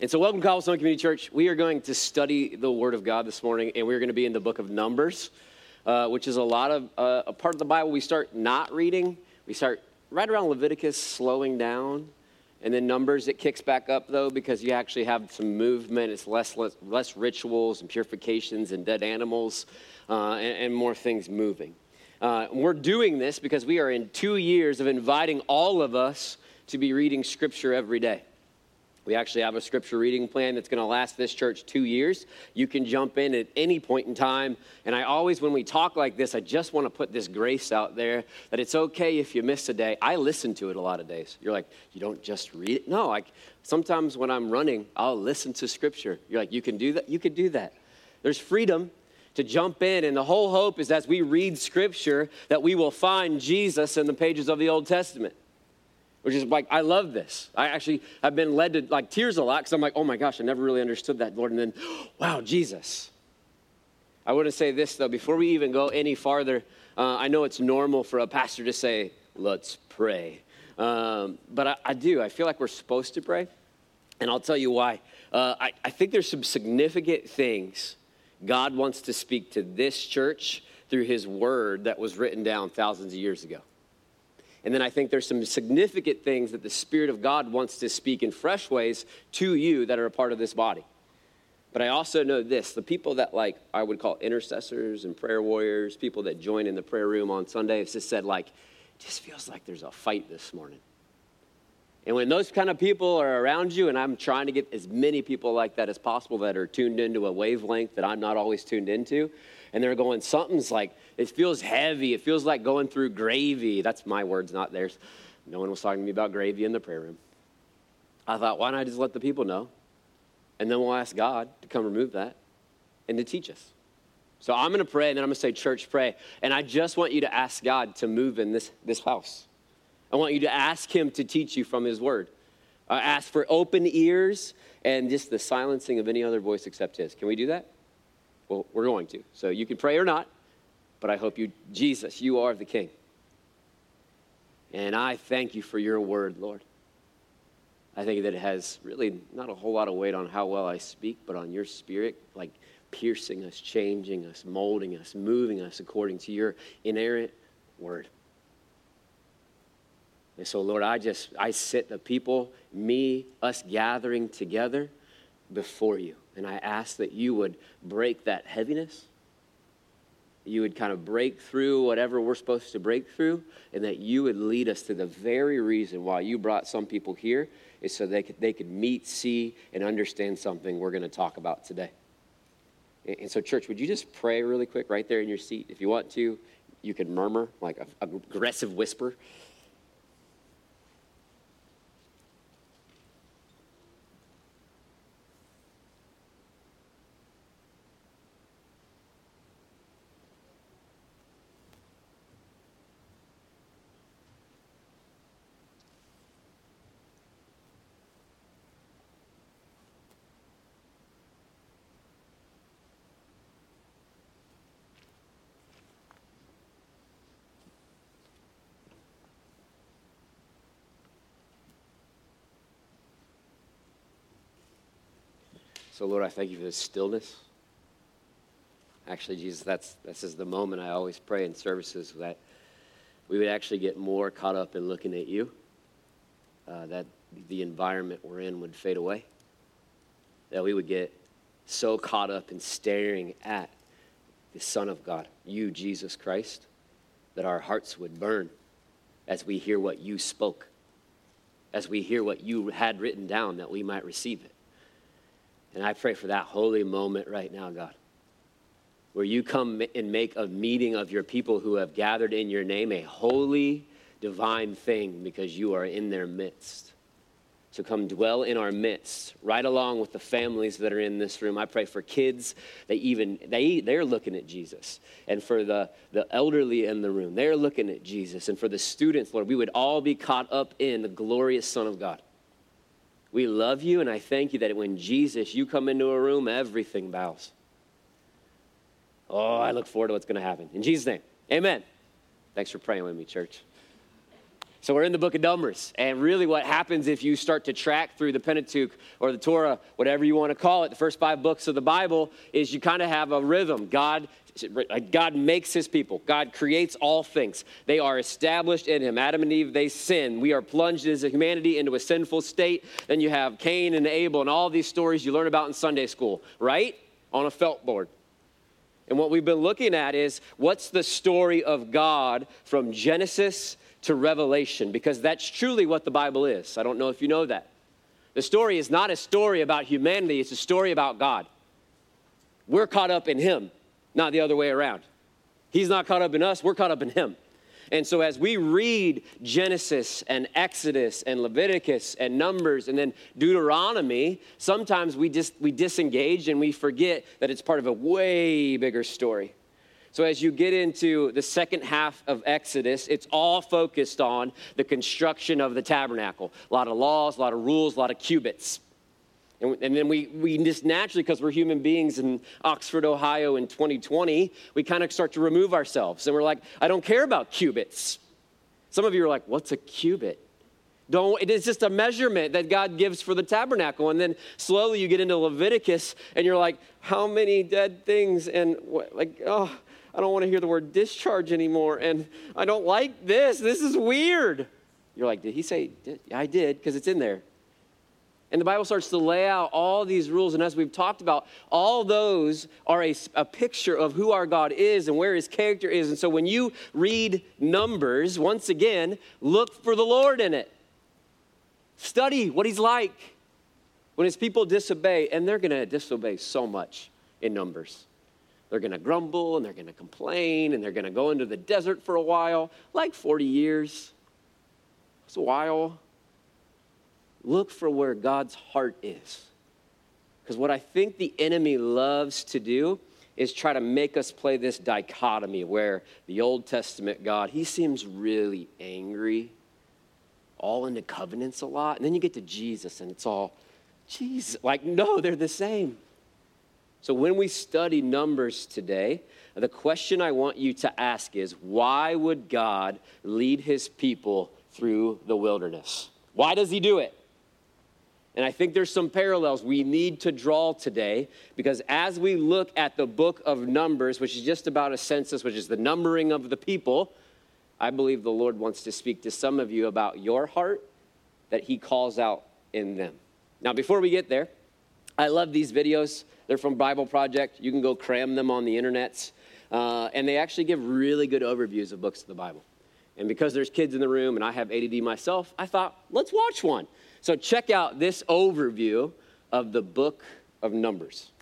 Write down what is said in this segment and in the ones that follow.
And so, welcome, Cobblestone Community Church. We are going to study the Word of God this morning, and we're going to be in the book of Numbers, uh, which is a lot of uh, a part of the Bible we start not reading. We start right around Leviticus, slowing down, and then Numbers it kicks back up though because you actually have some movement. It's less less, less rituals and purifications and dead animals, uh, and, and, more things moving. Uh, we're doing this because we are in two years of inviting all of us to be reading Scripture every day. We actually have a scripture reading plan that's going to last this church two years. You can jump in at any point in time. And I always, when we talk like this, I just want to put this grace out there that it's okay if you miss a day. I listen to it a lot of days. You're like, you don't just read it? No, like sometimes when I'm running, I'll listen to scripture. You're like, you can do that? You can do that. There's freedom to jump in. And the whole hope is as we read scripture that we will find Jesus in the pages of the Old Testament which is like i love this. I actually have been led to like tears a lot because i'm like oh my gosh i never really understood that lord. And then wow jesus. I want to say this though before we even go any farther uh, i know it's normal for a pastor to say let's pray. Um, but I, I, do. I feel like we're supposed to pray and i'll tell you why. Uh, I, I think there's some significant things god wants to speak to this church through his word that was written down thousands of years ago and then I think there's some significant things that the Spirit of God wants to speak in fresh ways to you that are a part of this body. But I also know this the people that, like, I would call intercessors and prayer warriors, people that join in the prayer room on Sunday, have just said, like, just feels like there's a fight this morning. And when those kind of people are around you, and I'm trying to get as many people like that as possible that are tuned into a wavelength that I'm not always tuned into, and they're going, something's like, it feels heavy. It feels like going through gravy. That's my words, not theirs. No one was talking to me about gravy in the prayer room. I thought, why don't I just let the people know? And then we'll ask God to come remove that and to teach us. So I'm going to pray, and then I'm going to say, Church, pray. And I just want you to ask God to move in this, this house. I want you to ask Him to teach you from His Word. Uh, ask for open ears and just the silencing of any other voice except His. Can we do that? Well, we're going to. So you can pray or not, but I hope you, Jesus, you are the King. And I thank you for your word, Lord. I think that it has really not a whole lot of weight on how well I speak, but on your spirit, like piercing us, changing us, molding us, moving us according to your inerrant word. And so, Lord, I just, I sit the people, me, us gathering together before you. And I ask that you would break that heaviness. You would kind of break through whatever we're supposed to break through, and that you would lead us to the very reason why you brought some people here is so they could, they could meet, see, and understand something we're going to talk about today. And so, church, would you just pray really quick right there in your seat? If you want to, you can murmur like a, aggressive whisper. So, Lord, I thank you for this stillness. Actually, Jesus, that's this is the moment I always pray in services that we would actually get more caught up in looking at you, uh, that the environment we're in would fade away, that we would get so caught up in staring at the Son of God, you, Jesus Christ, that our hearts would burn as we hear what you spoke, as we hear what you had written down, that we might receive it. And I pray for that holy moment right now, God, where you come and make a meeting of your people who have gathered in your name a holy, divine thing because you are in their midst. So come dwell in our midst, right along with the families that are in this room. I pray for kids, they even they they're looking at Jesus. And for the, the elderly in the room, they're looking at Jesus. And for the students, Lord, we would all be caught up in the glorious Son of God. We love you, and I thank you that when Jesus, you come into a room, everything bows. Oh, I look forward to what's going to happen. In Jesus' name, amen. Thanks for praying with me, church. So we're in the book of Numbers. And really, what happens if you start to track through the Pentateuch or the Torah, whatever you want to call it, the first five books of the Bible, is you kind of have a rhythm. God God makes his people. God creates all things. They are established in him. Adam and Eve, they sin. We are plunged as a humanity into a sinful state. Then you have Cain and Abel and all these stories you learn about in Sunday school, right? On a felt board. And what we've been looking at is what's the story of God from Genesis to Revelation? Because that's truly what the Bible is. I don't know if you know that. The story is not a story about humanity, it's a story about God. We're caught up in Him not the other way around. He's not caught up in us, we're caught up in him. And so, as we read Genesis and Exodus and Leviticus and Numbers and then Deuteronomy, sometimes we just we disengage and we forget that it's part of a way bigger story. So, as you get into the second half of Exodus, it's all focused on the construction of the tabernacle. A lot of laws, a lot of rules, a lot of cubits. And, and then we, we just naturally, because we're human beings in Oxford, Ohio in 2020, we kind of start to remove ourselves. And we're like, I don't care about cubits. Some of you are like, what's a cubit? Don't, it is just a measurement that God gives for the tabernacle. And then slowly you get into Leviticus and you're like, how many dead things? And what, like, oh, I don't want to hear the word discharge anymore. And I don't like this. This is weird. You're like, did he say? I did, because it's in there. And the Bible starts to lay out all these rules. And as we've talked about, all those are a, a, picture of who our God is and where his character is. And so when you read Numbers, once again, look for the Lord in it. Study what he's like when his people disobey. And they're going to disobey so much in Numbers. They're going to grumble and they're going to complain and they're going to go into the desert for a while, like 40 years. It's a while. Look for where God's heart is. Because what I think the enemy loves to do is try to make us play this dichotomy where the Old Testament God, he seems really angry, all into covenants a lot. And then you get to Jesus and it's all, Jesus. Like, no, they're the same. So when we study Numbers today, the question I want you to ask is why would God lead his people through the wilderness? Why does he do it? And I think there's some parallels we need to draw today because as we look at the book of Numbers, which is just about a census, which is the numbering of the people, I believe the Lord wants to speak to some of you about your heart that He calls out in them. Now, before we get there, I love these videos. They're from Bible Project. You can go cram them on the internets. Uh, and they actually give really good overviews of books of the Bible. And because there's kids in the room and I have ADD myself, I thought, let's watch one. So check out this overview of the book of Numbers.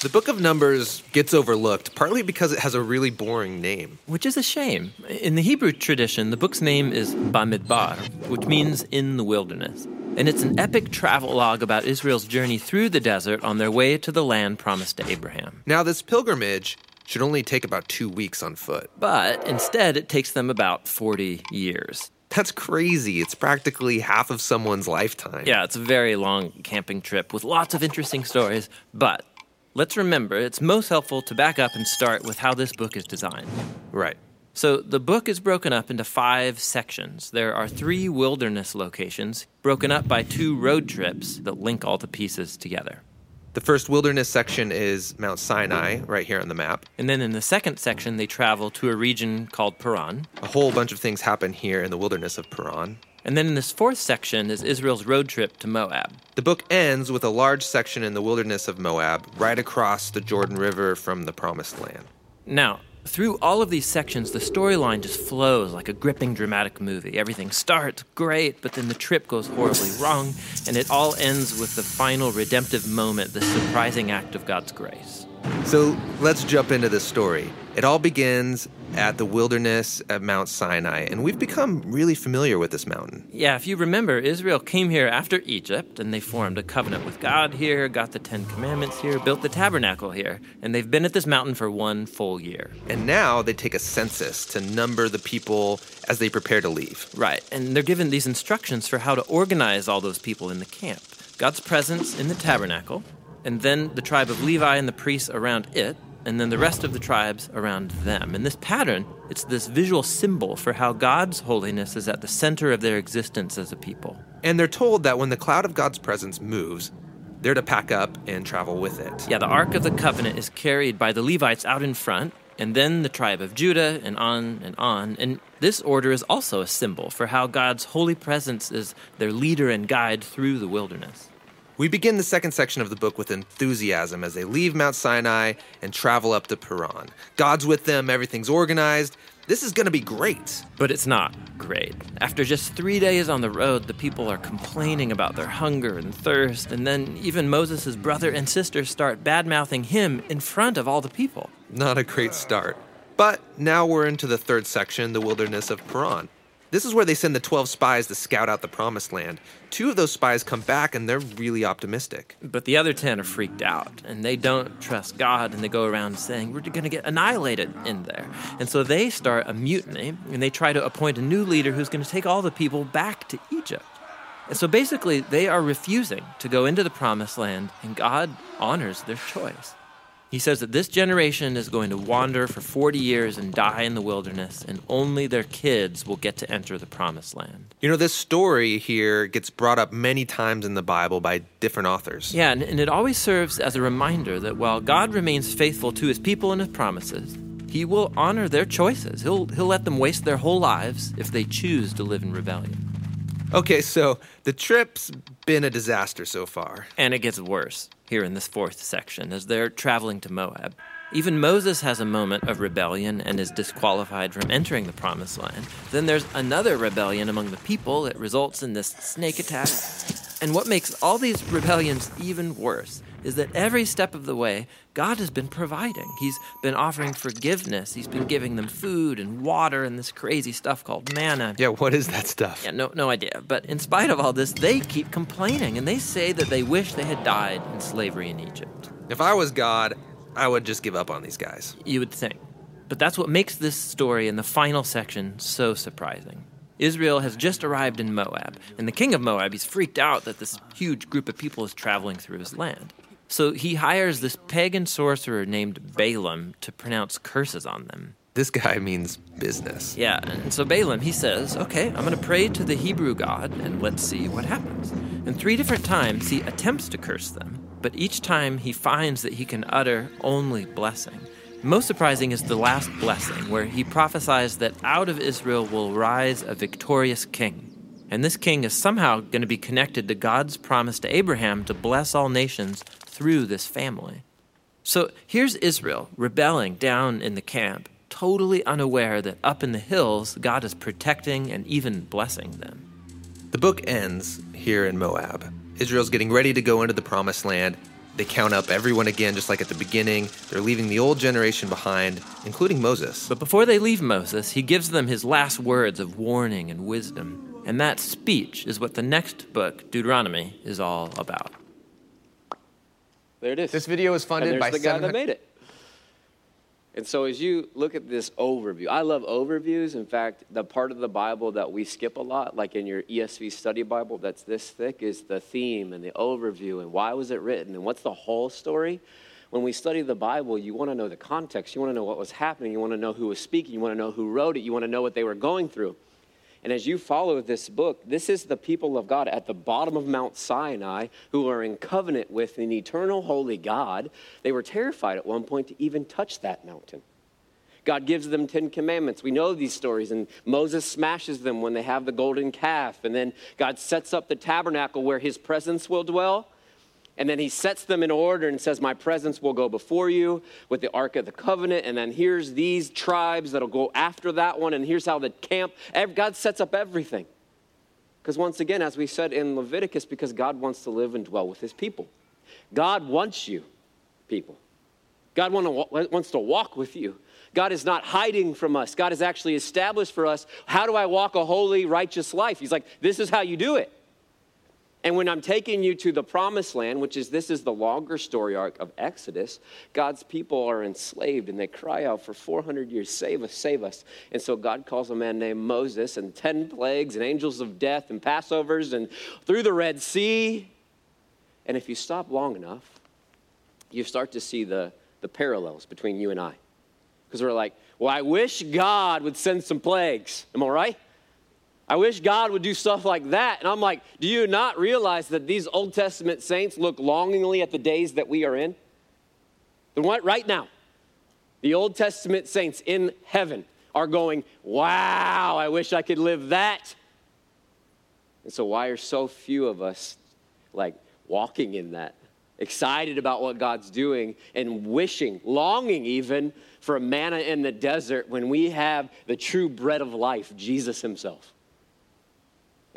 The book of Numbers gets overlooked partly because it has a really boring name. Which is a shame. In the Hebrew tradition, the book's name is Bamidbar, which means in the wilderness. And it's an epic travelogue about Israel's journey through the desert on their way to the land promised to Abraham. Now, this pilgrimage should only take about two weeks on foot. But instead, it takes them about 40 years. That's crazy. It's practically half of someone's lifetime. Yeah, it's a very long camping trip with lots of interesting stories. But let's remember, it's most helpful to back up and start with how this book is designed. Right. So the book is broken up into five sections. There are three wilderness locations, broken up by two road trips that link all the pieces together. The first wilderness section is Mount Sinai, right here on the map. And then in the second section, they travel to a region called Paran. A whole bunch of things happen here in the wilderness of Paran. And then in this fourth section is Israel's road trip to Moab. The book ends with a large section in the wilderness of Moab, right across the Jordan River from the Promised Land. Now, through all of these sections, the storyline just flows like a gripping dramatic movie. Everything starts great, but then the trip goes horribly wrong, and it all ends with the final redemptive moment, the surprising act of God's grace. So let's jump into the story. It all begins at the wilderness at Mount Sinai, and we've become really familiar with this mountain. Yeah, if you remember, Israel came here after Egypt, and they formed a covenant with God here, got the Ten Commandments here, built the tabernacle here, and they've been at this mountain for one full year. And now they take a census to number the people as they prepare to leave. Right, and they're given these instructions for how to organize all those people in the camp. God's presence in the tabernacle, and then the tribe of Levi and the priests around it, and then the rest of the tribes around them. And this pattern, it's this visual symbol for how God's holiness is at the center of their existence as a people. And they're told that when the cloud of God's presence moves, they're to pack up and travel with it. Yeah, the Ark of the Covenant is carried by the Levites out in front, and then the tribe of Judah, and on and on. And this order is also a symbol for how God's holy presence is their leader and guide through the wilderness. We begin the second section of the book with enthusiasm as they leave Mount Sinai and travel up to Paran. God's with them, everything's organized. This is going to be great. But it's not great. After just three days on the road, the people are complaining about their hunger and thirst, and then even Moses' brother and sister start bad mouthing him in front of all the people. Not a great start. But now we're into the third section, the wilderness of Paran. This is where they send the 12 spies to scout out the promised land. Two of those spies come back and they're really optimistic. But the other 10 are freaked out and they don't trust God and they go around saying, We're going to get annihilated in there. And so they start a mutiny and they try to appoint a new leader who's going to take all the people back to Egypt. And so basically, they are refusing to go into the promised land and God honors their choice. He says that this generation is going to wander for 40 years and die in the wilderness, and only their kids will get to enter the promised land. You know, this story here gets brought up many times in the Bible by different authors. Yeah, and, and it always serves as a reminder that while God remains faithful to his people and his promises, he will honor their choices. He'll, he'll let them waste their whole lives if they choose to live in rebellion. Okay, so the trip's been a disaster so far. And it gets worse here in this fourth section as they're traveling to Moab. Even Moses has a moment of rebellion and is disqualified from entering the promised land. Then there's another rebellion among the people that results in this snake attack. And what makes all these rebellions even worse is that every step of the way, God has been providing. He's been offering forgiveness. He's been giving them food and water and this crazy stuff called manna. Yeah, what is that stuff? Yeah, no, no idea. But in spite of all this, they keep complaining and they say that they wish they had died in slavery in Egypt. If I was God, I would just give up on these guys. You would think. But that's what makes this story in the final section so surprising. Israel has just arrived in Moab, and the king of Moab, he's freaked out that this huge group of people is traveling through his land. So he hires this pagan sorcerer named Balaam to pronounce curses on them. This guy means business. Yeah, and so Balaam, he says, Okay, I'm going to pray to the Hebrew God and let's see what happens. And three different times he attempts to curse them, but each time he finds that he can utter only blessing. Most surprising is the last blessing, where he prophesies that out of Israel will rise a victorious king. And this king is somehow going to be connected to God's promise to Abraham to bless all nations through this family. So here's Israel rebelling down in the camp, totally unaware that up in the hills, God is protecting and even blessing them. The book ends here in Moab. Israel's getting ready to go into the promised land. They count up everyone again, just like at the beginning. They're leaving the old generation behind, including Moses. But before they leave Moses, he gives them his last words of warning and wisdom. And that speech is what the next book, Deuteronomy, is all about. There it is. This video is funded and by there's the guy that made it. And so as you look at this overview, I love overviews. In fact, the part of the Bible that we skip a lot, like in your ESV study Bible that's this thick, is the theme and the overview and why was it written and what's the whole story. When we study the Bible, you want to know the context. You want to know what was happening. You want to know who was speaking. You want to know who wrote it. You want to know what they were going through. And as you follow this book, this is the people of God at the bottom of Mount Sinai who are in covenant with an eternal holy God. They were terrified at one point to even touch that mountain. God gives them 10 commandments. We know these stories, and Moses smashes them when they have the golden calf. And then God sets up the tabernacle where his presence will dwell. And then he sets them in order and says, My presence will go before you with the Ark of the Covenant. And then here's these tribes that'll go after that one. And here's how the camp, God sets up everything. Because once again, as we said in Leviticus, because God wants to live and dwell with his people. God wants you, people. God wants to walk with you. God is not hiding from us. God has actually established for us how do I walk a holy, righteous life? He's like, this is how you do it. And when I'm taking you to the promised land, which is this is the longer story arc of Exodus, God's people are enslaved and they cry out for 400 years, save us, save us. And so God calls a man named Moses and 10 plagues and angels of death and Passovers and through the Red Sea. And if you stop long enough, you start to see the, the parallels between you and I. Because we're like, well, I wish God would send some plagues. Am I right? I wish God would do stuff like that. And I'm like, do you not realize that these Old Testament saints look longingly at the days that we are in? The what right now, the Old Testament saints in heaven are going, wow, I wish I could live that. And so, why are so few of us like walking in that? Excited about what God's doing and wishing, longing even for a manna in the desert when we have the true bread of life, Jesus Himself.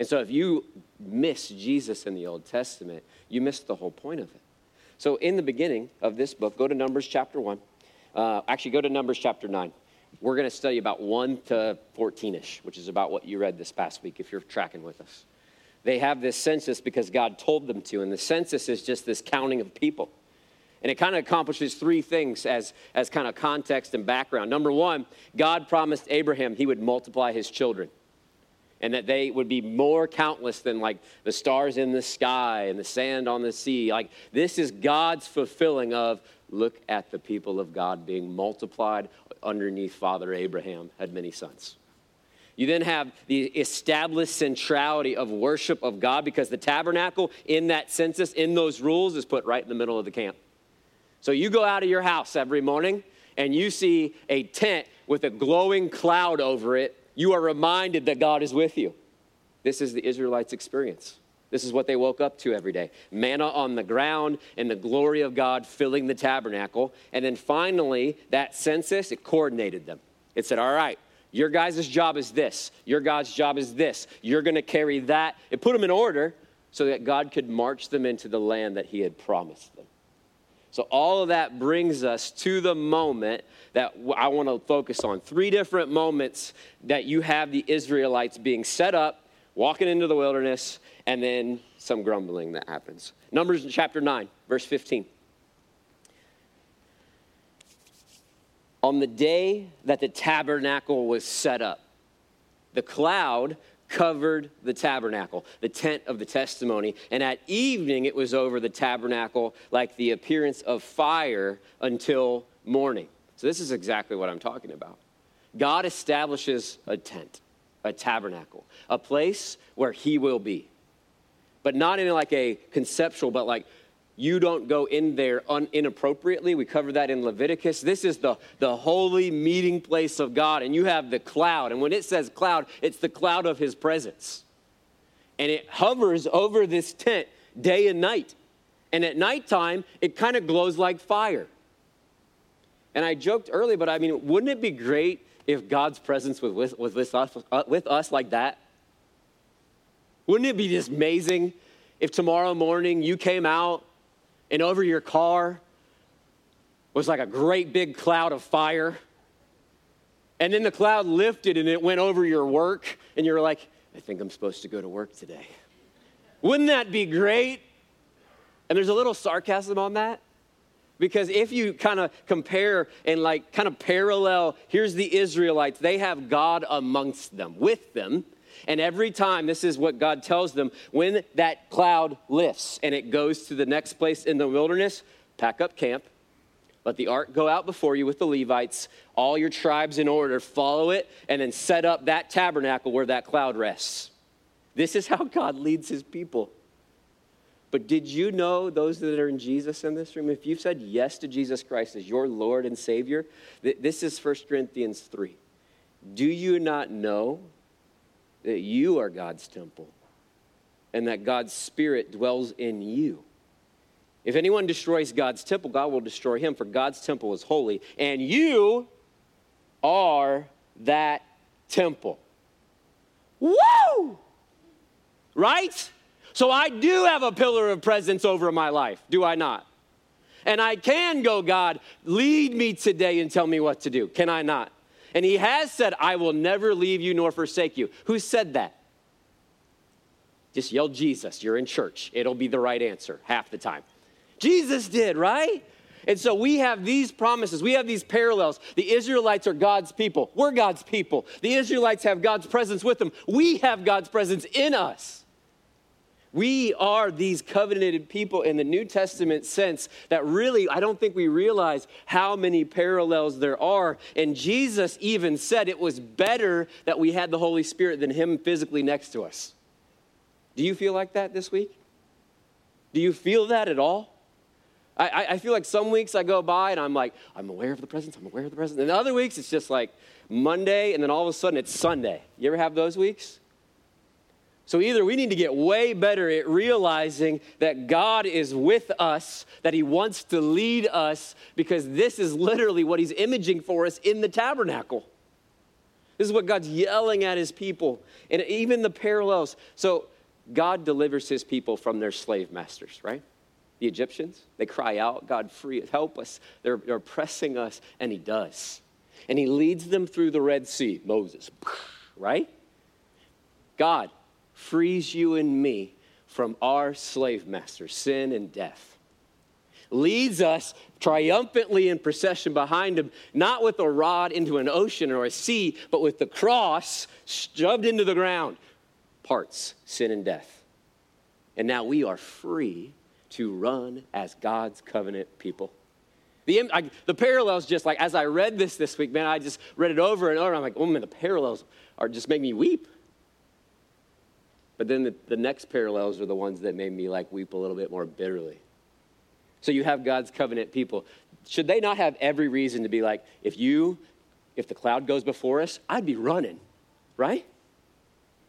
And so, if you miss Jesus in the Old Testament, you miss the whole point of it. So, in the beginning of this book, go to Numbers chapter 1. Uh, actually, go to Numbers chapter 9. We're going to study about 1 to 14 ish, which is about what you read this past week if you're tracking with us. They have this census because God told them to, and the census is just this counting of people. And it kind of accomplishes three things as, as kind of context and background. Number one, God promised Abraham he would multiply his children and that they would be more countless than like the stars in the sky and the sand on the sea. Like this is God's fulfilling of look at the people of God being multiplied underneath Father Abraham had many sons. You then have the established centrality of worship of God because the tabernacle in that census, in those rules, is put right in the middle of the camp. So you go out of your house every morning and you see a tent with a glowing cloud over it you are reminded that God is with you. This is the Israelites' experience. This is what they woke up to every day manna on the ground and the glory of God filling the tabernacle. And then finally, that census, it coordinated them. It said, All right, your guys' job is this, your God's job is this, you're going to carry that. It put them in order so that God could march them into the land that He had promised them. So, all of that brings us to the moment that I want to focus on. Three different moments that you have the Israelites being set up, walking into the wilderness, and then some grumbling that happens. Numbers chapter 9, verse 15. On the day that the tabernacle was set up, the cloud covered the tabernacle, the tent of the testimony. And at evening, it was over the tabernacle like the appearance of fire until morning. So, this is exactly what I'm talking about. God establishes a tent, a tabernacle, a place where He will be. But not in like a conceptual, but like you don't go in there un- inappropriately. We cover that in Leviticus. This is the, the holy meeting place of God, and you have the cloud. And when it says cloud, it's the cloud of his presence. And it hovers over this tent day and night. And at nighttime, it kind of glows like fire. And I joked earlier, but I mean, wouldn't it be great if God's presence was with, was with, us, uh, with us like that? Wouldn't it be just amazing if tomorrow morning you came out and over your car was like a great big cloud of fire. And then the cloud lifted and it went over your work, and you're like, I think I'm supposed to go to work today. Wouldn't that be great? And there's a little sarcasm on that. Because if you kind of compare and like kind of parallel, here's the Israelites, they have God amongst them, with them. And every time, this is what God tells them when that cloud lifts and it goes to the next place in the wilderness, pack up camp. Let the ark go out before you with the Levites, all your tribes in order, follow it, and then set up that tabernacle where that cloud rests. This is how God leads his people. But did you know, those that are in Jesus in this room, if you've said yes to Jesus Christ as your Lord and Savior, this is 1 Corinthians 3. Do you not know that you are God's temple and that God's Spirit dwells in you. If anyone destroys God's temple, God will destroy him, for God's temple is holy, and you are that temple. Woo! Right? So I do have a pillar of presence over my life, do I not? And I can go, God, lead me today and tell me what to do. Can I not? And he has said, I will never leave you nor forsake you. Who said that? Just yell Jesus. You're in church. It'll be the right answer half the time. Jesus did, right? And so we have these promises, we have these parallels. The Israelites are God's people. We're God's people. The Israelites have God's presence with them. We have God's presence in us. We are these covenanted people in the New Testament sense that really, I don't think we realize how many parallels there are. And Jesus even said it was better that we had the Holy Spirit than Him physically next to us. Do you feel like that this week? Do you feel that at all? I, I feel like some weeks I go by and I'm like, I'm aware of the presence, I'm aware of the presence. And other weeks it's just like Monday and then all of a sudden it's Sunday. You ever have those weeks? So either we need to get way better at realizing that God is with us, that He wants to lead us, because this is literally what He's imaging for us in the tabernacle. This is what God's yelling at His people, and even the parallels. So God delivers His people from their slave masters, right? The Egyptians, they cry out, God, free us, help us. They're, they're oppressing us, and He does. And He leads them through the Red Sea, Moses, right? God frees you and me from our slave master, sin and death. Leads us triumphantly in procession behind him, not with a rod into an ocean or a sea, but with the cross shoved into the ground, parts sin and death. And now we are free to run as God's covenant people. The, I, the parallels just like, as I read this this week, man, I just read it over and over. I'm like, oh man, the parallels are just make me weep. But then the, the next parallels are the ones that made me like weep a little bit more bitterly. So you have God's covenant people. Should they not have every reason to be like, if you, if the cloud goes before us, I'd be running, right?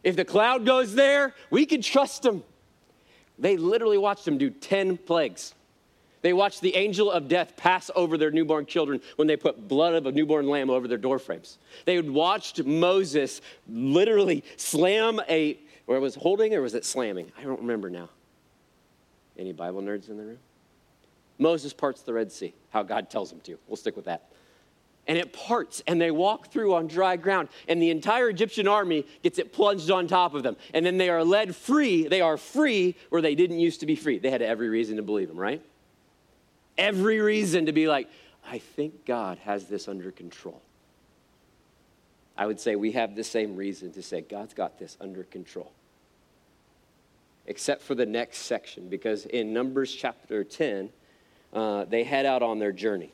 If the cloud goes there, we can trust them. They literally watched them do 10 plagues. They watched the angel of death pass over their newborn children when they put blood of a newborn lamb over their doorframes. They had watched Moses literally slam a or it was holding or was it slamming? I don't remember now. Any Bible nerds in the room? Moses parts the Red Sea, how God tells him to. We'll stick with that. And it parts, and they walk through on dry ground, and the entire Egyptian army gets it plunged on top of them. And then they are led free. They are free where they didn't used to be free. They had every reason to believe him, right? Every reason to be like, I think God has this under control. I would say we have the same reason to say God's got this under control. Except for the next section, because in Numbers chapter 10, uh, they head out on their journey.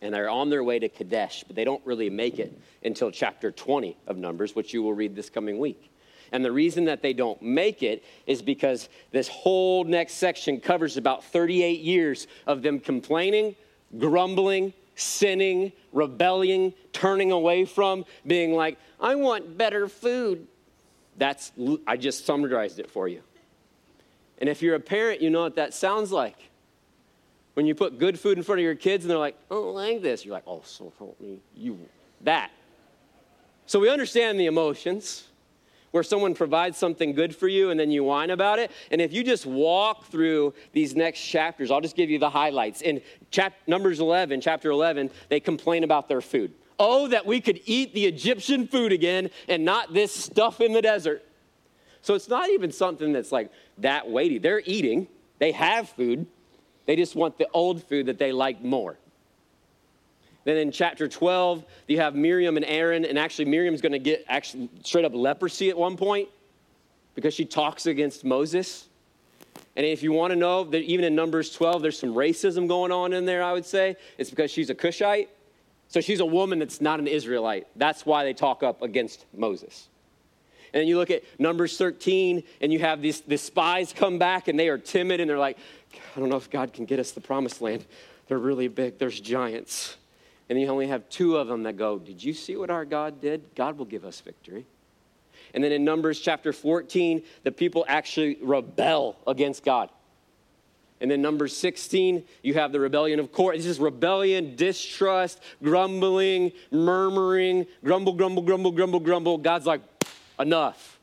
And they're on their way to Kadesh, but they don't really make it until chapter 20 of Numbers, which you will read this coming week. And the reason that they don't make it is because this whole next section covers about 38 years of them complaining, grumbling, sinning, rebelling, turning away from, being like, I want better food. That's, I just summarized it for you. And if you're a parent, you know what that sounds like. When you put good food in front of your kids and they're like, oh, like this, you're like, oh, so help me, you, that. So we understand the emotions where someone provides something good for you and then you whine about it. And if you just walk through these next chapters, I'll just give you the highlights. In chap- Numbers 11, chapter 11, they complain about their food. Oh, that we could eat the Egyptian food again and not this stuff in the desert. So it's not even something that's like that weighty. They're eating, they have food, they just want the old food that they like more. Then in chapter 12, you have Miriam and Aaron, and actually Miriam's going to get actually straight up leprosy at one point because she talks against Moses. And if you want to know that even in Numbers 12, there's some racism going on in there, I would say, it's because she's a Cushite. So she's a woman that's not an Israelite. That's why they talk up against Moses. And then you look at Numbers 13, and you have these, these spies come back, and they are timid, and they're like, I don't know if God can get us the promised land. They're really big, there's giants and you only have two of them that go, Did you see what our God did? God will give us victory. And then in Numbers chapter 14, the people actually rebel against God. And then Numbers 16, you have the rebellion of Korah. This is rebellion, distrust, grumbling, murmuring, grumble, grumble, grumble, grumble, grumble. God's like, enough.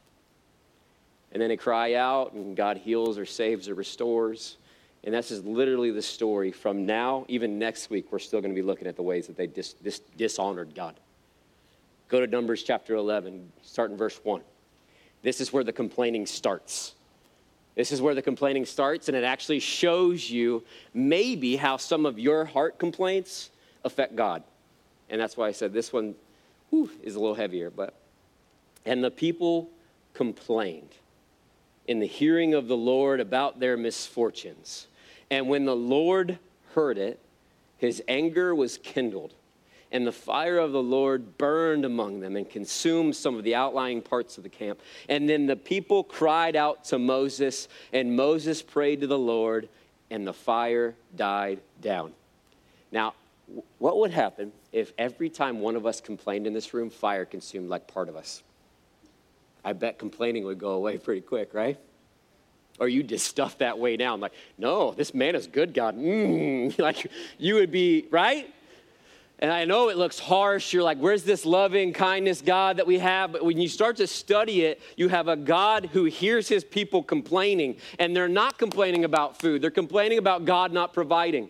And then they cry out, and God heals or saves or restores. And that's just literally the story from now, even next week, we're still going to be looking at the ways that they dis- dis- dishonored God. Go to Numbers chapter 11, start in verse 1. This is where the complaining starts. This is where the complaining starts, and it actually shows you maybe how some of your heart complaints affect God. And that's why I said this one whew, is a little heavier. But and the people complained. in the hearing of the Lord about their misfortunes. And when the Lord heard it, his anger was kindled, and the fire of the Lord burned among them and consumed some of the outlying parts of the camp. And then the people cried out to Moses, and Moses prayed to the Lord, and the fire died down. Now, what would happen if every time one of us complained in this room, fire consumed like part of us? I bet complaining would go away pretty quick, right? Or you just stuff that way down, like, no, this man is good, God. Mm. Like, you would be, right? And I know it looks harsh. You're like, where's this loving kindness God that we have? But when you start to study it, you have a God who hears his people complaining. And they're not complaining about food, they're complaining about God not providing.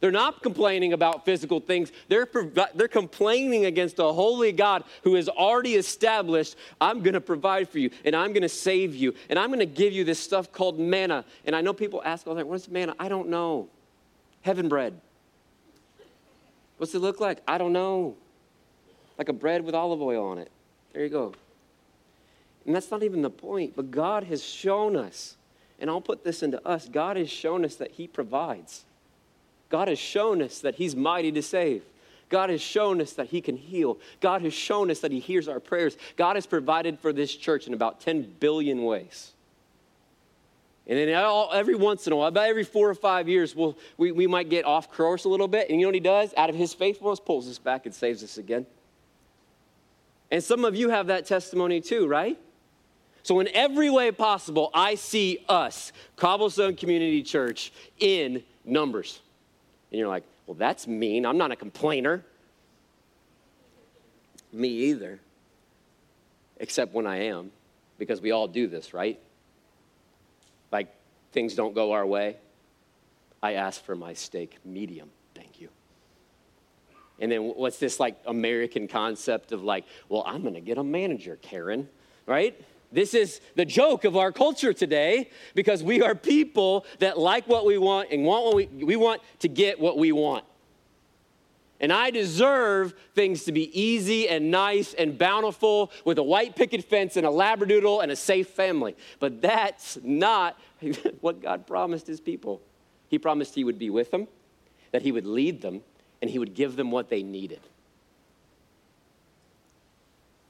They're not complaining about physical things. They're, they're complaining against a holy God who has already established, I'm going to provide for you and I'm going to save you and I'm going to give you this stuff called manna. And I know people ask all that, what's manna? I don't know. Heaven bread. What's it look like? I don't know. Like a bread with olive oil on it. There you go. And that's not even the point, but God has shown us, and I'll put this into us God has shown us that He provides. God has shown us that He's mighty to save. God has shown us that He can heal. God has shown us that He hears our prayers. God has provided for this church in about 10 billion ways. And then all, every once in a while, about every four or five years, we'll, we, we might get off course a little bit. And you know what He does? Out of His faithfulness, pulls us back and saves us again. And some of you have that testimony too, right? So, in every way possible, I see us, Cobblestone Community Church, in numbers. And you're like, well, that's mean. I'm not a complainer. Me either. Except when I am, because we all do this, right? Like things don't go our way. I ask for my steak medium. Thank you. And then what's this like American concept of like, well, I'm going to get a manager, Karen, right? This is the joke of our culture today because we are people that like what we want and want what we, we want to get what we want. And I deserve things to be easy and nice and bountiful with a white picket fence and a labradoodle and a safe family. But that's not what God promised his people. He promised he would be with them, that he would lead them, and he would give them what they needed.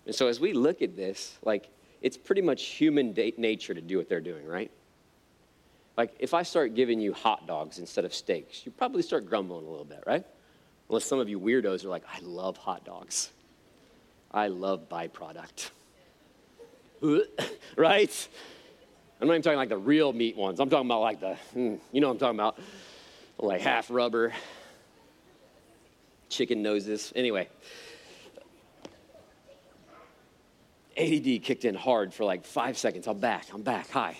And so as we look at this, like it's pretty much human nature to do what they're doing, right? Like, if I start giving you hot dogs instead of steaks, you probably start grumbling a little bit, right? Unless some of you weirdos are like, I love hot dogs. I love byproduct. right? I'm not even talking like the real meat ones. I'm talking about like the, hmm, you know I'm talking about, like half rubber, chicken noses. Anyway, ADD kicked in hard for like five seconds. I'm back. I'm back. Hi.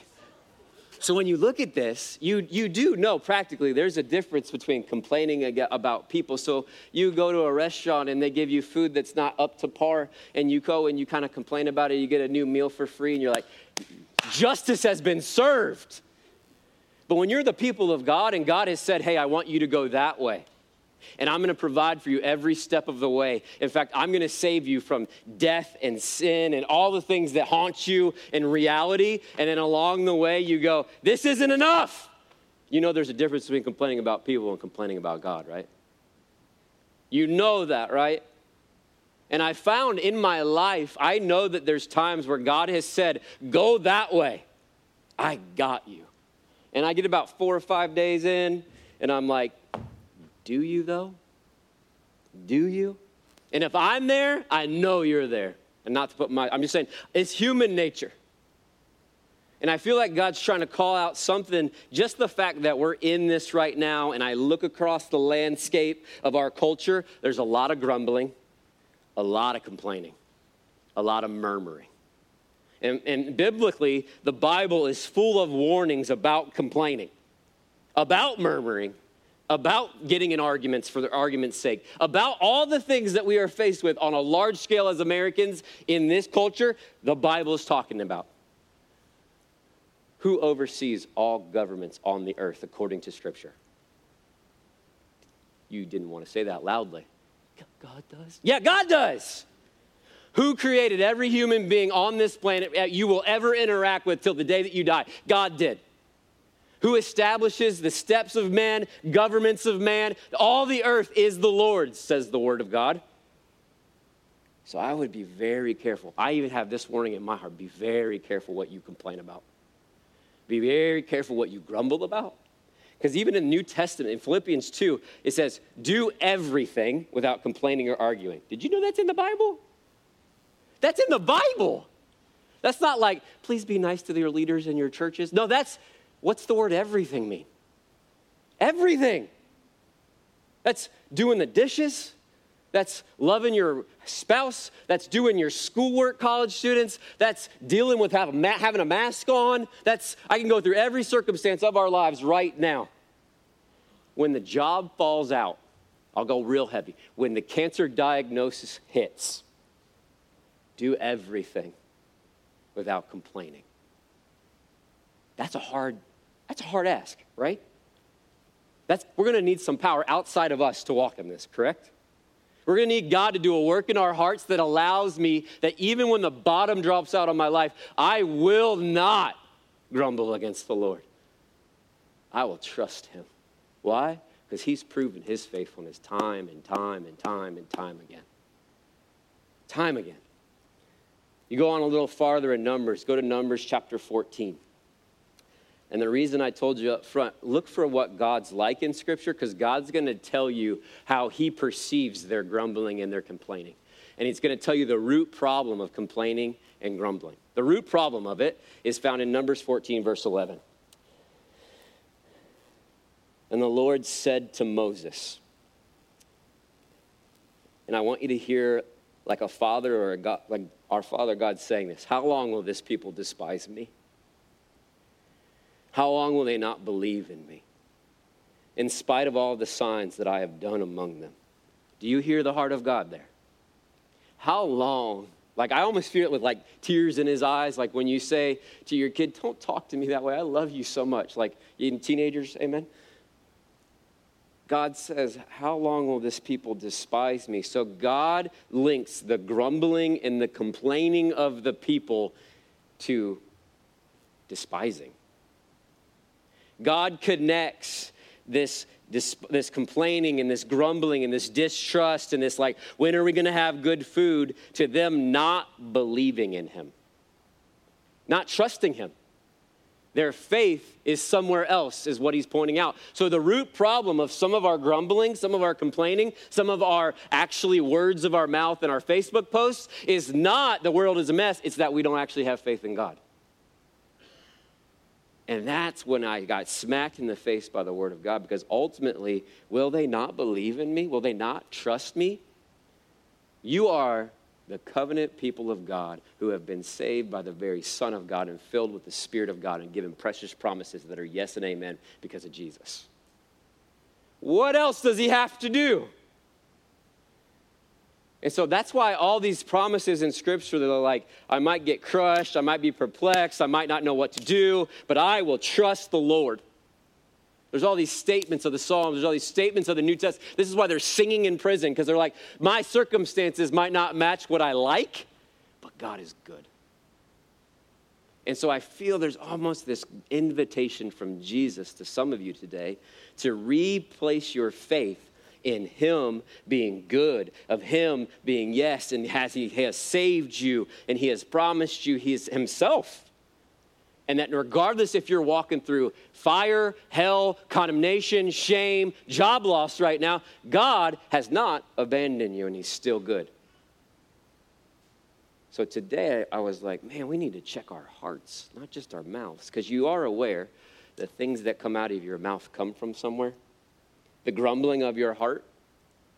So when you look at this, you, you do know practically there's a difference between complaining about people. So you go to a restaurant and they give you food that's not up to par, and you go and you kind of complain about it. You get a new meal for free, and you're like, justice has been served. But when you're the people of God and God has said, hey, I want you to go that way, and I'm going to provide for you every step of the way. In fact, I'm going to save you from death and sin and all the things that haunt you in reality. And then along the way, you go, This isn't enough. You know, there's a difference between complaining about people and complaining about God, right? You know that, right? And I found in my life, I know that there's times where God has said, Go that way. I got you. And I get about four or five days in, and I'm like, do you, though? Do you? And if I'm there, I know you're there. And not to put my, I'm just saying, it's human nature. And I feel like God's trying to call out something, just the fact that we're in this right now, and I look across the landscape of our culture, there's a lot of grumbling, a lot of complaining, a lot of murmuring. And, and biblically, the Bible is full of warnings about complaining, about murmuring, about getting in arguments for the argument's sake, about all the things that we are faced with on a large scale as Americans in this culture, the Bible is talking about. Who oversees all governments on the earth according to Scripture? You didn't want to say that loudly. God does? Yeah, God does. Who created every human being on this planet that you will ever interact with till the day that you die? God did. Who establishes the steps of man, governments of man? All the earth is the Lord's, says the word of God. So I would be very careful. I even have this warning in my heart be very careful what you complain about. Be very careful what you grumble about. Because even in the New Testament, in Philippians 2, it says, do everything without complaining or arguing. Did you know that's in the Bible? That's in the Bible. That's not like, please be nice to your leaders in your churches. No, that's, what's the word everything mean? Everything. That's doing the dishes, that's loving your spouse. That's doing your schoolwork, college students. That's dealing with having a mask on. That's, I can go through every circumstance of our lives right now. When the job falls out, I'll go real heavy. When the cancer diagnosis hits, do everything without complaining. That's a hard, that's a hard ask, right? That's, we're going to need some power outside of us to walk in this, correct? We're going to need God to do a work in our hearts that allows me that even when the bottom drops out of my life, I will not grumble against the Lord. I will trust him. Why? Because he's proven his faithfulness time and time and time and time again. Time again. You go on a little farther in Numbers, go to Numbers chapter 14. And the reason I told you up front, look for what God's like in Scripture, because God's going to tell you how He perceives their grumbling and their complaining. And He's going to tell you the root problem of complaining and grumbling. The root problem of it is found in Numbers 14, verse 11. And the Lord said to Moses, and I want you to hear like a father or a God, like our Father God saying this How long will this people despise me? How long will they not believe in me? In spite of all the signs that I have done among them. Do you hear the heart of God there? How long? Like, I almost feel it with like tears in his eyes. Like when you say to your kid, Don't talk to me that way. I love you so much. Like, even teenagers, amen? God says, How long will this people despise me? So God links the grumbling and the complaining of the people to despising. God connects this, this, this complaining and this grumbling and this distrust and this, like, when are we going to have good food, to them not believing in Him, not trusting Him. Their faith is somewhere else, is what he's pointing out. So, the root problem of some of our grumbling, some of our complaining, some of our actually words of our mouth and our Facebook posts is not the world is a mess, it's that we don't actually have faith in God. And that's when I got smacked in the face by the word of God because ultimately, will they not believe in me? Will they not trust me? You are the covenant people of God who have been saved by the very Son of God and filled with the Spirit of God and given precious promises that are yes and amen because of Jesus. What else does he have to do? And so that's why all these promises in Scripture that are like, I might get crushed, I might be perplexed, I might not know what to do, but I will trust the Lord. There's all these statements of the Psalms, there's all these statements of the New Testament. This is why they're singing in prison, because they're like, my circumstances might not match what I like, but God is good. And so I feel there's almost this invitation from Jesus to some of you today to replace your faith in Him being good, of Him being yes, and has He has saved you and He has promised you He is Himself. And that regardless if you're walking through fire, hell, condemnation, shame, job loss right now, God has not abandoned you and He's still good. So today I was like, man, we need to check our hearts, not just our mouths, because you are aware that things that come out of your mouth come from somewhere the grumbling of your heart,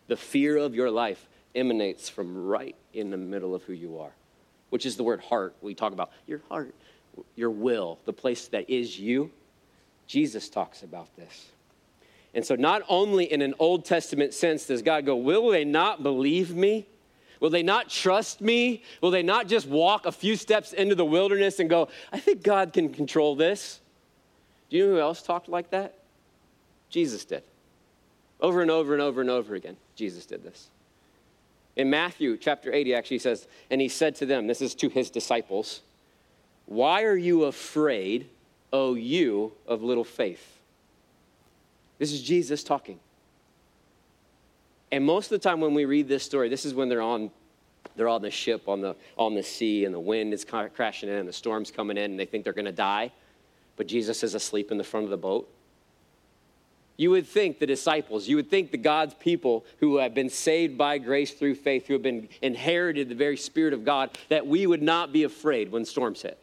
the fear of your life emanates from right in the middle of who you are, which is the word heart. We talk about your heart, your will, the place that is you. Jesus talks about this. And so, not only in an Old Testament sense does God go, Will they not believe me? Will they not trust me? Will they not just walk a few steps into the wilderness and go, I think God can control this? Do you know who else talked like that? Jesus did. Over and over and over and over again, Jesus did this. In Matthew chapter 8, he actually says, And he said to them, This is to his disciples, Why are you afraid, O you of little faith? This is Jesus talking. And most of the time when we read this story, this is when they're on they're on the ship on the on the sea and the wind is crashing in and the storm's coming in and they think they're going to die, but Jesus is asleep in the front of the boat. You would think the disciples, you would think the God's people who have been saved by grace through faith, who have been inherited the very Spirit of God, that we would not be afraid when storms hit.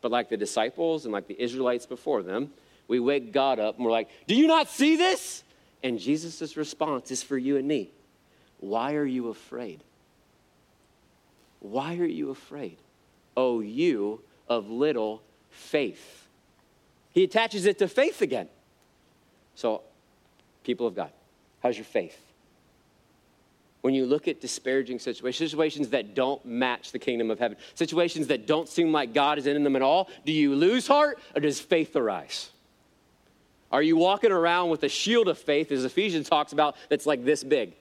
But like the disciples and like the Israelites before them, we wake God up and we're like, Do you not see this? And Jesus' response is for you and me Why are you afraid? Why are you afraid? Oh, you of little faith. He attaches it to faith again. So, people of God, how's your faith? When you look at disparaging situations, situations that don't match the kingdom of heaven, situations that don't seem like God is in them at all, do you lose heart or does faith arise? Are you walking around with a shield of faith, as Ephesians talks about, that's like this big?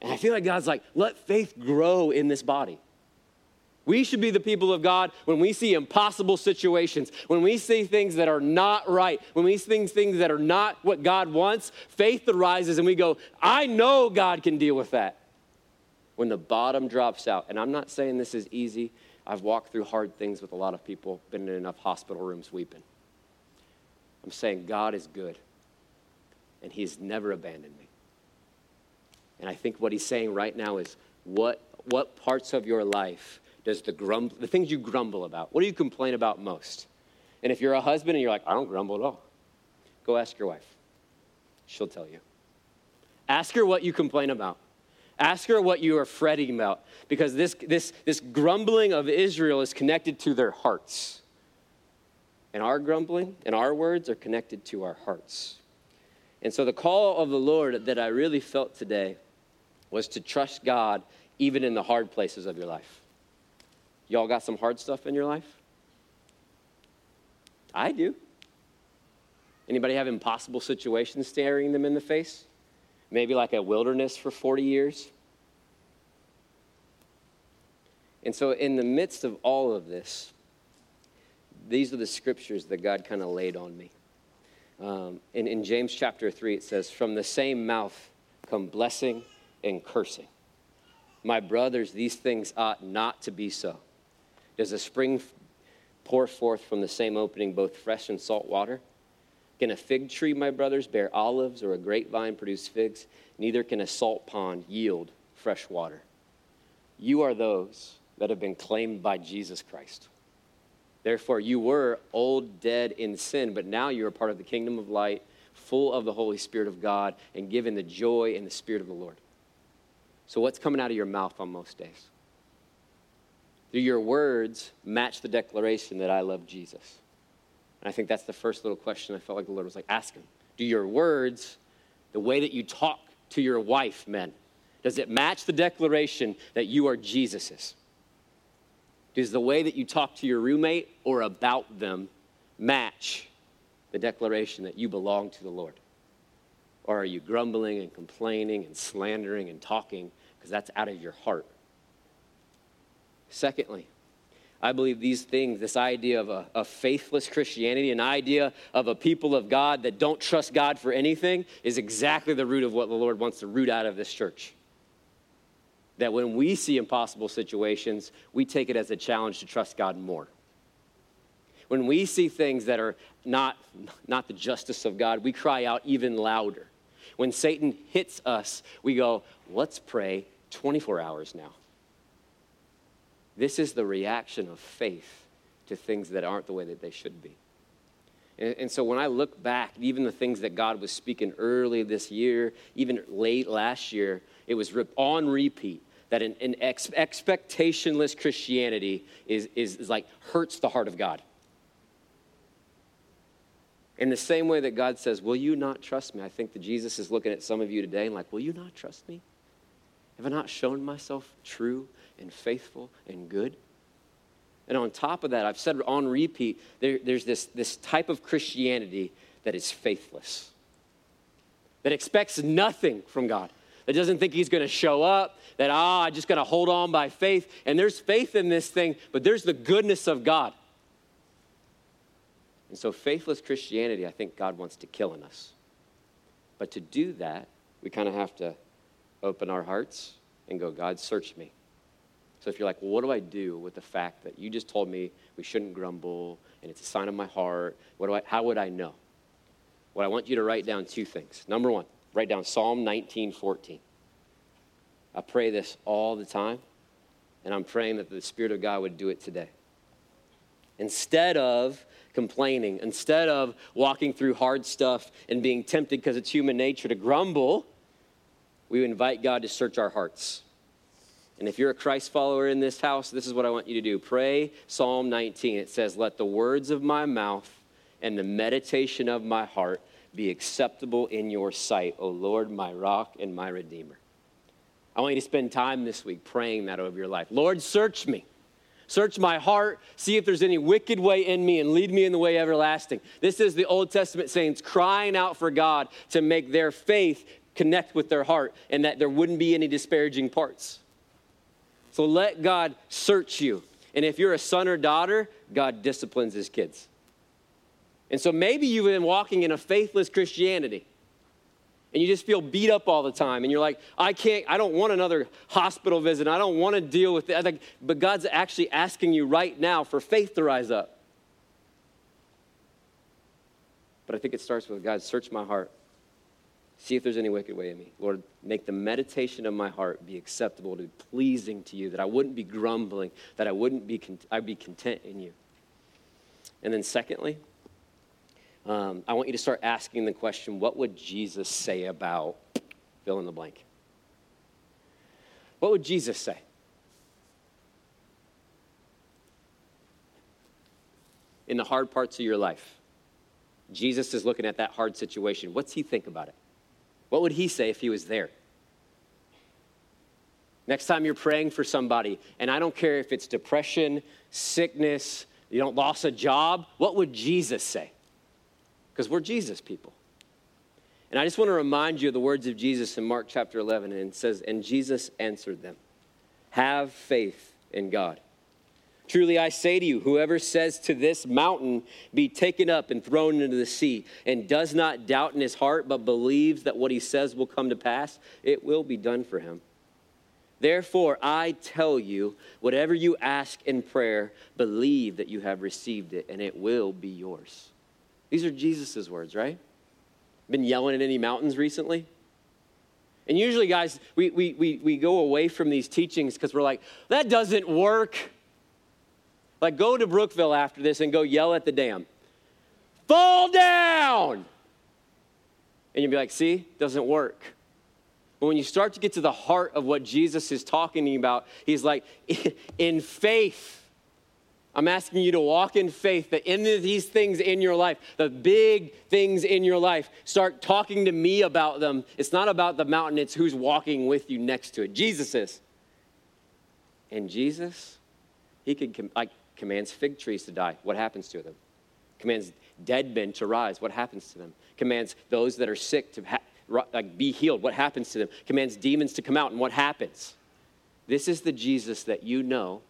And I feel like God's like, let faith grow in this body. We should be the people of God when we see impossible situations, when we see things that are not right, when we see things that are not what God wants, faith arises and we go, I know God can deal with that. When the bottom drops out, and I'm not saying this is easy, I've walked through hard things with a lot of people, been in enough hospital rooms weeping. I'm saying God is good, and He's never abandoned me. And I think what He's saying right now is what, what parts of your life does the grumble, the things you grumble about, what do you complain about most? And if you're a husband and you're like, I don't grumble at all, go ask your wife. She'll tell you. Ask her what you complain about. Ask her what you are fretting about because this, this, this grumbling of Israel is connected to their hearts. And our grumbling and our words are connected to our hearts. And so the call of the Lord that I really felt today was to trust God even in the hard places of your life. Y'all got some hard stuff in your life? I do. Anybody have impossible situations staring them in the face? Maybe like a wilderness for 40 years? And so, in the midst of all of this, these are the scriptures that God kind of laid on me. Um, in, in James chapter 3, it says, From the same mouth come blessing and cursing. My brothers, these things ought not to be so. Does a spring pour forth from the same opening both fresh and salt water? Can a fig tree, my brothers, bear olives or a grapevine produce figs? Neither can a salt pond yield fresh water. You are those that have been claimed by Jesus Christ. Therefore, you were old, dead in sin, but now you are part of the kingdom of light, full of the Holy Spirit of God, and given the joy and the Spirit of the Lord. So, what's coming out of your mouth on most days? Do your words match the declaration that I love Jesus? And I think that's the first little question I felt like the Lord was like, ask him. Do your words, the way that you talk to your wife, men, does it match the declaration that you are Jesus's? Does the way that you talk to your roommate or about them match the declaration that you belong to the Lord? Or are you grumbling and complaining and slandering and talking because that's out of your heart? Secondly, I believe these things, this idea of a, a, faithless Christianity, an idea of a people of God that don't trust God for anything, is exactly the root of what the Lord wants to root out of this church. That when we see impossible situations, we take it as a challenge to trust God more. When we see things that are not, not the justice of God, we cry out even louder. When Satan hits us, we go, let's pray 24 hours now. This is the reaction of faith to things that aren't the way that they should be. And, and, so when I look back, even the things that God was speaking early this year, even late last year, it was on repeat that an, an ex, expectationless Christianity is, is, is like hurts the heart of God. In the same way that God says, Will you not trust me? I think that Jesus is looking at some of you today and like, Will you not trust me? Have I not shown myself true and faithful and good. And on top of that, I've said on repeat, there, there's this, this type of Christianity that is faithless, that expects nothing from God, that doesn't think he's going to show up, that, ah, I'm just going to hold on by faith. And there's faith in this thing, but there's the goodness of God. And so, faithless Christianity, I think God wants to kill in us. But to do that, we kind of have to open our hearts and go, God, search me. So if you're like, well, what do I do with the fact that you just told me we shouldn't grumble and it's a sign of my heart? What do I, how would I know? What I want you to write down two things. Number one, write down Psalm 19, 14. I pray this all the time, and I'm praying that the Spirit of God would do it today. Instead of complaining, instead of walking through hard stuff and being tempted because it's human nature to grumble, we invite God to search our hearts. And if you're a Christ follower in this house, this is what I want you to do. Pray Psalm 19. It says, Let the words of my mouth and the meditation of my heart be acceptable in your sight, O Lord, my rock and my redeemer. I want you to spend time this week praying that over your life. Lord, search me. Search my heart, see if there's any wicked way in me, and lead me in the way everlasting. This is the Old Testament saints crying out for God to make their faith connect with their heart and that there wouldn't be any disparaging parts. So let God search you. And if you're a son or daughter, God disciplines his kids. And so maybe you've been walking in a faithless Christianity and you just feel beat up all the time and you're like i can't i don't want another hospital visit i don't want to deal with it but god's actually asking you right now for faith to rise up but i think it starts with god search my heart See if there's any wicked way in me. Lord, make the meditation of my heart be acceptable, to be pleasing to you, that I wouldn't be grumbling, that I wouldn't be, I'd be content in you. And then, secondly, um, I want you to start asking the question what would Jesus say about fill in the blank? What would Jesus say? In the hard parts of your life, Jesus is looking at that hard situation. What's he think about it? What would he say if he was there? Next time you're praying for somebody, and I don't care if it's depression, sickness, you don't lost a job, what would Jesus say? Because we're Jesus people. And I just want to remind you of the words of Jesus in Mark chapter 11, and it says, And Jesus answered them, Have faith in God. Truly I say to you, whoever says to this mountain, Be taken up and thrown into the sea, and does not doubt in his heart, but believes that what he says will come to pass, it will be done for him. Therefore, I tell you, whatever you ask in prayer, believe that you have received it, and it will be yours. These are Jesus' words, right? Been yelling at any mountains recently? And usually, guys, we, we, we, we go away from these teachings because we're like, that doesn't work. Like, go to Brookville after this and go yell at the dam. Fall down! And you'll be like, see, doesn't work. But when you start to get to the heart of what Jesus is talking about, he's like, in faith. I'm asking you to walk in faith that in these things in your life, the big things in your life, start talking to me about them. It's not about the mountain, it's who's walking with you next to it. Jesus is. And Jesus, he could, like, commands fig trees to die. What happens to them? Commands dead men to rise. What happens to them? Commands those that are sick to ha- like be healed. What happens to them? Commands demons to come out. And what happens? This is the Jesus that you know,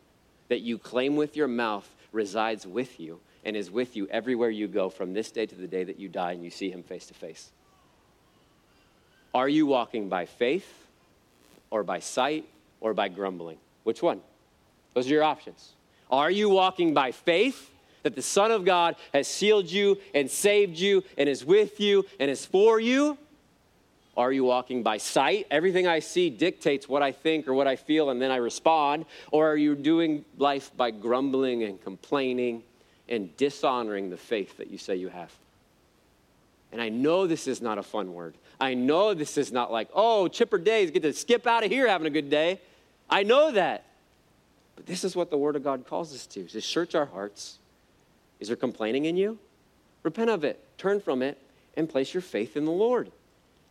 that you claim with your mouth resides with you and is with you everywhere you go from this day to the day that you die and you see him face to face. Are you walking by faith or by sight or by grumbling? Which one? Those are your options. Are you walking by faith that the Son of God has sealed you and saved you and is with you and is for you? Are you walking by sight? Everything I see dictates what I think or what I feel, and then I respond. Or are you doing life by grumbling and complaining and dishonoring the faith that you say you have? And I know this is not a fun word. I know this is not like, oh, chipper days, get to skip out of here having a good day. I know that. But this is what the Word of God calls us to to search our hearts. Is there complaining in you? Repent of it, turn from it, and place your faith in the Lord.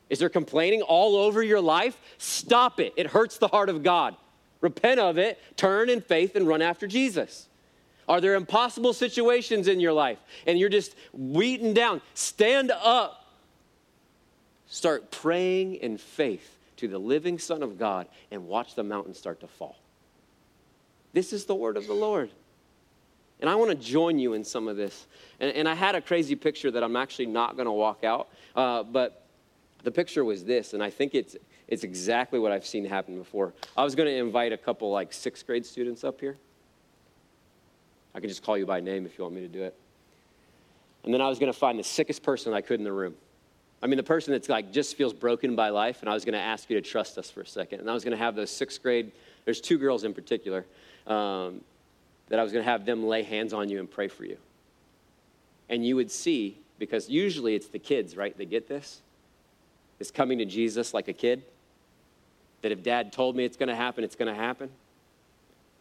Is there complaining all over your life? Stop it. It hurts the heart of God. Repent of it, turn in faith, and run after Jesus. Are there impossible situations in your life and you're just beaten down? Stand up. Start praying in faith to the living Son of God and watch the mountain start to fall. This is the word of the Lord. And I want to join you in some of this. And, and I had a crazy picture that I'm actually not going to walk out, uh, but the picture was this, and I think it's, it's exactly what I've seen happen before. I was going to invite a couple like sixth grade students up here. I can just call you by name if you want me to do it. And then I was going to find the sickest person I could in the room. I mean, the person that's like just feels broken by life, and I was going to ask you to trust us for a second. And I was going to have those sixth grade, there's two girls in particular, um, that I was going to have them lay hands on you and pray for you. And you would see, because usually it's the kids, right, that get this, is coming to Jesus like a kid. That if dad told me it's going to happen, it's going to happen.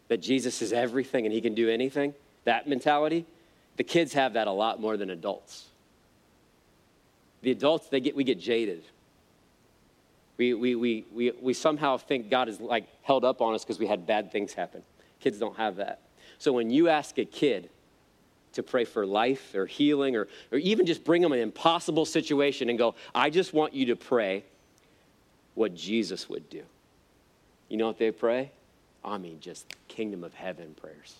That Jesus is everything and he can do anything. That mentality, the kids have that a lot more than adults. The adults, they get, we get jaded. We, we, we, we, we somehow think God is like held up on us because we had bad things happen. Kids don't have that. So when you ask a kid to pray for life or healing or, or even just bring them an impossible situation and go, I just want you to pray what Jesus would do. You know what they pray? I mean, just kingdom of heaven prayers.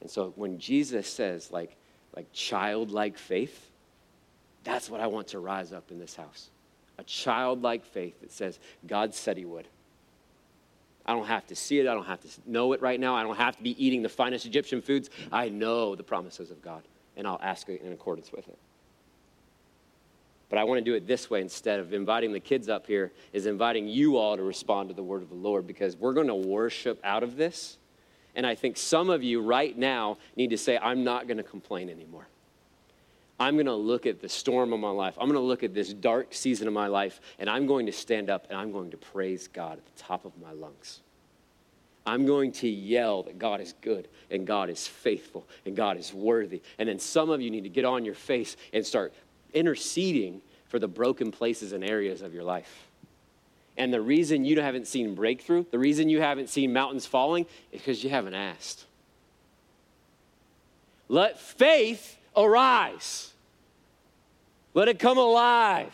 And so when Jesus says, like, like childlike faith, that's what I want to rise up in this house. A childlike faith that says, God said he would. I don't have to see it. I don't have to know it right now. I don't have to be eating the finest Egyptian foods. I know the promises of God, and I'll ask it in accordance with it. But I want to do it this way instead of inviting the kids up here, is inviting you all to respond to the word of the Lord because we're going to worship out of this. And I think some of you right now need to say, I'm not going to complain anymore. I'm going to look at the storm of my life. I'm going to look at this dark season of my life, and I'm going to stand up and I'm going to praise God at the top of my lungs. I'm going to yell that God is good and God is faithful and God is worthy. And then some of you need to get on your face and start interceding for the broken places and areas of your life. And the reason you haven't seen breakthrough, the reason you haven't seen mountains falling, is because you haven't asked. Let faith arise. Let it come alive.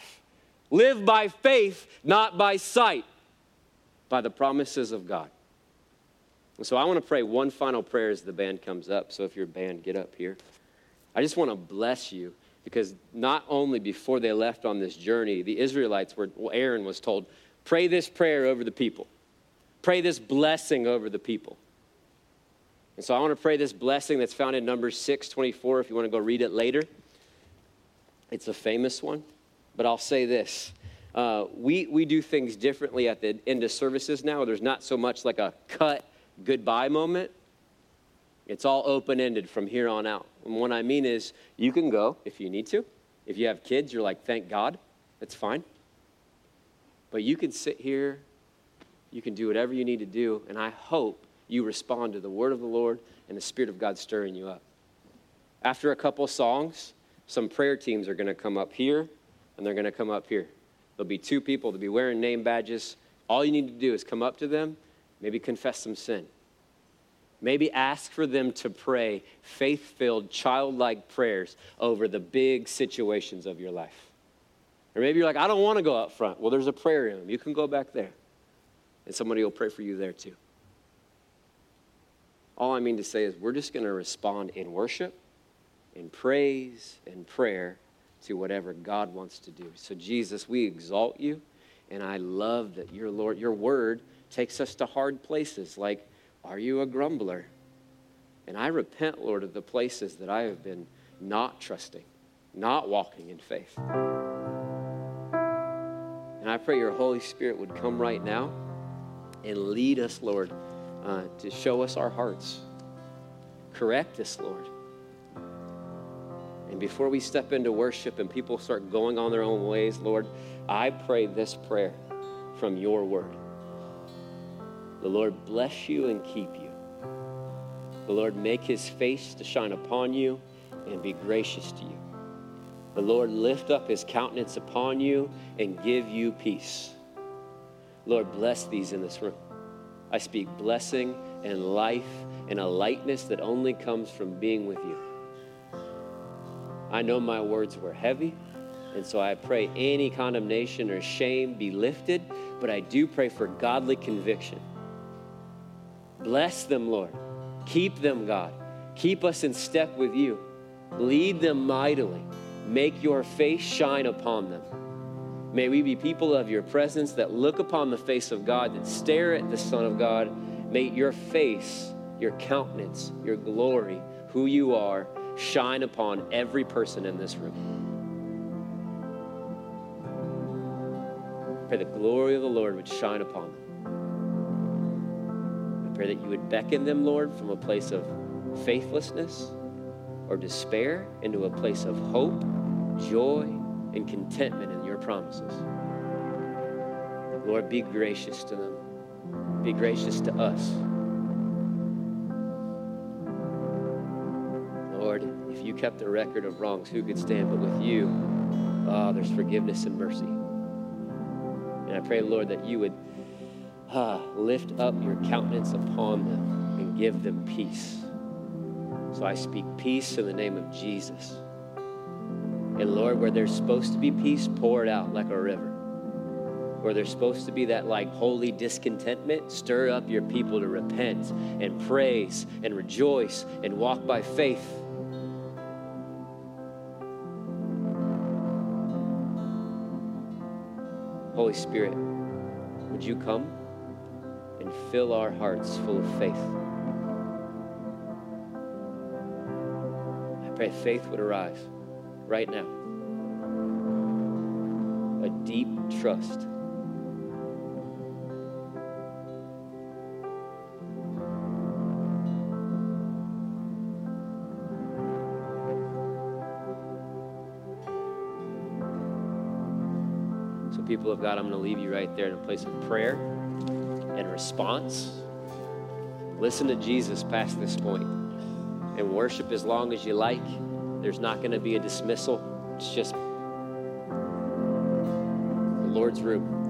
Live by faith, not by sight, by the promises of God. And so I want to pray one final prayer as the band comes up. So if your band, get up here. I just want to bless you because not only before they left on this journey, the Israelites were, well, Aaron was told, pray this prayer over the people, pray this blessing over the people. And so I want to pray this blessing that's found in Numbers 6 24, if you want to go read it later. It's a famous one, but I'll say this. Uh, we, we do things differently at the end of services now. There's not so much like a cut goodbye moment. It's all open ended from here on out. And what I mean is, you can go if you need to. If you have kids, you're like, thank God, that's fine. But you can sit here, you can do whatever you need to do, and I hope you respond to the word of the Lord and the Spirit of God stirring you up. After a couple songs, some prayer teams are going to come up here and they're going to come up here. There'll be two people, they'll be wearing name badges. All you need to do is come up to them, maybe confess some sin. Maybe ask for them to pray faith filled, childlike prayers over the big situations of your life. Or maybe you're like, I don't want to go up front. Well, there's a prayer room. You can go back there, and somebody will pray for you there too. All I mean to say is, we're just going to respond in worship in praise and prayer to whatever God wants to do. So, Jesus, we exalt you, and I love that your Lord, your word takes us to hard places like, Are you a grumbler? And I repent, Lord, of the places that I have been not trusting, not walking in faith. And I pray your Holy Spirit would come right now and lead us, Lord, uh, to show us our hearts. Correct us, Lord and before we step into worship and people start going on their own ways, Lord, I pray this prayer from your word. The Lord bless you and keep you. The Lord make his face to shine upon you and be gracious to you. The Lord lift up his countenance upon you and give you peace. Lord, bless these in this room. I speak blessing and life and a lightness that only comes from being with you. I know my words were heavy And so I pray any condemnation or shame be lifted, but I do pray for godly conviction. Bless them, Lord. Keep them, God. Keep us in step with you. Lead them mightily. Make your face shine upon them. May we be people of your presence that look upon the face of God, that stare at the Son of God. May your face, your countenance, your glory, who you are, shine upon every person in this room. Pray the glory of the Lord would shine upon them. I pray that you would beckon them, Lord, from a place of faithlessness or despair into a place of hope, joy, and contentment in your promises. Lord, be gracious to them. Be gracious to us. Kept a record of wrongs, who could stand? But with you, oh, there's forgiveness and mercy. And I pray, Lord, that you would uh, lift up your countenance upon them and give them peace. So I speak peace in the name of Jesus. And Lord, where there's supposed to be peace, pour it out like a river. Where there's supposed to be that like holy discontentment, stir up your people to repent and praise and rejoice and walk by faith. Holy Spirit, would you come and fill our hearts full of faith? I pray faith would arise right now. A deep trust. People of God, I'm going to leave you right there in a place of prayer and response. Listen to Jesus past this point and worship as long as you like. There's not going to be a dismissal. It's just the Lord's room.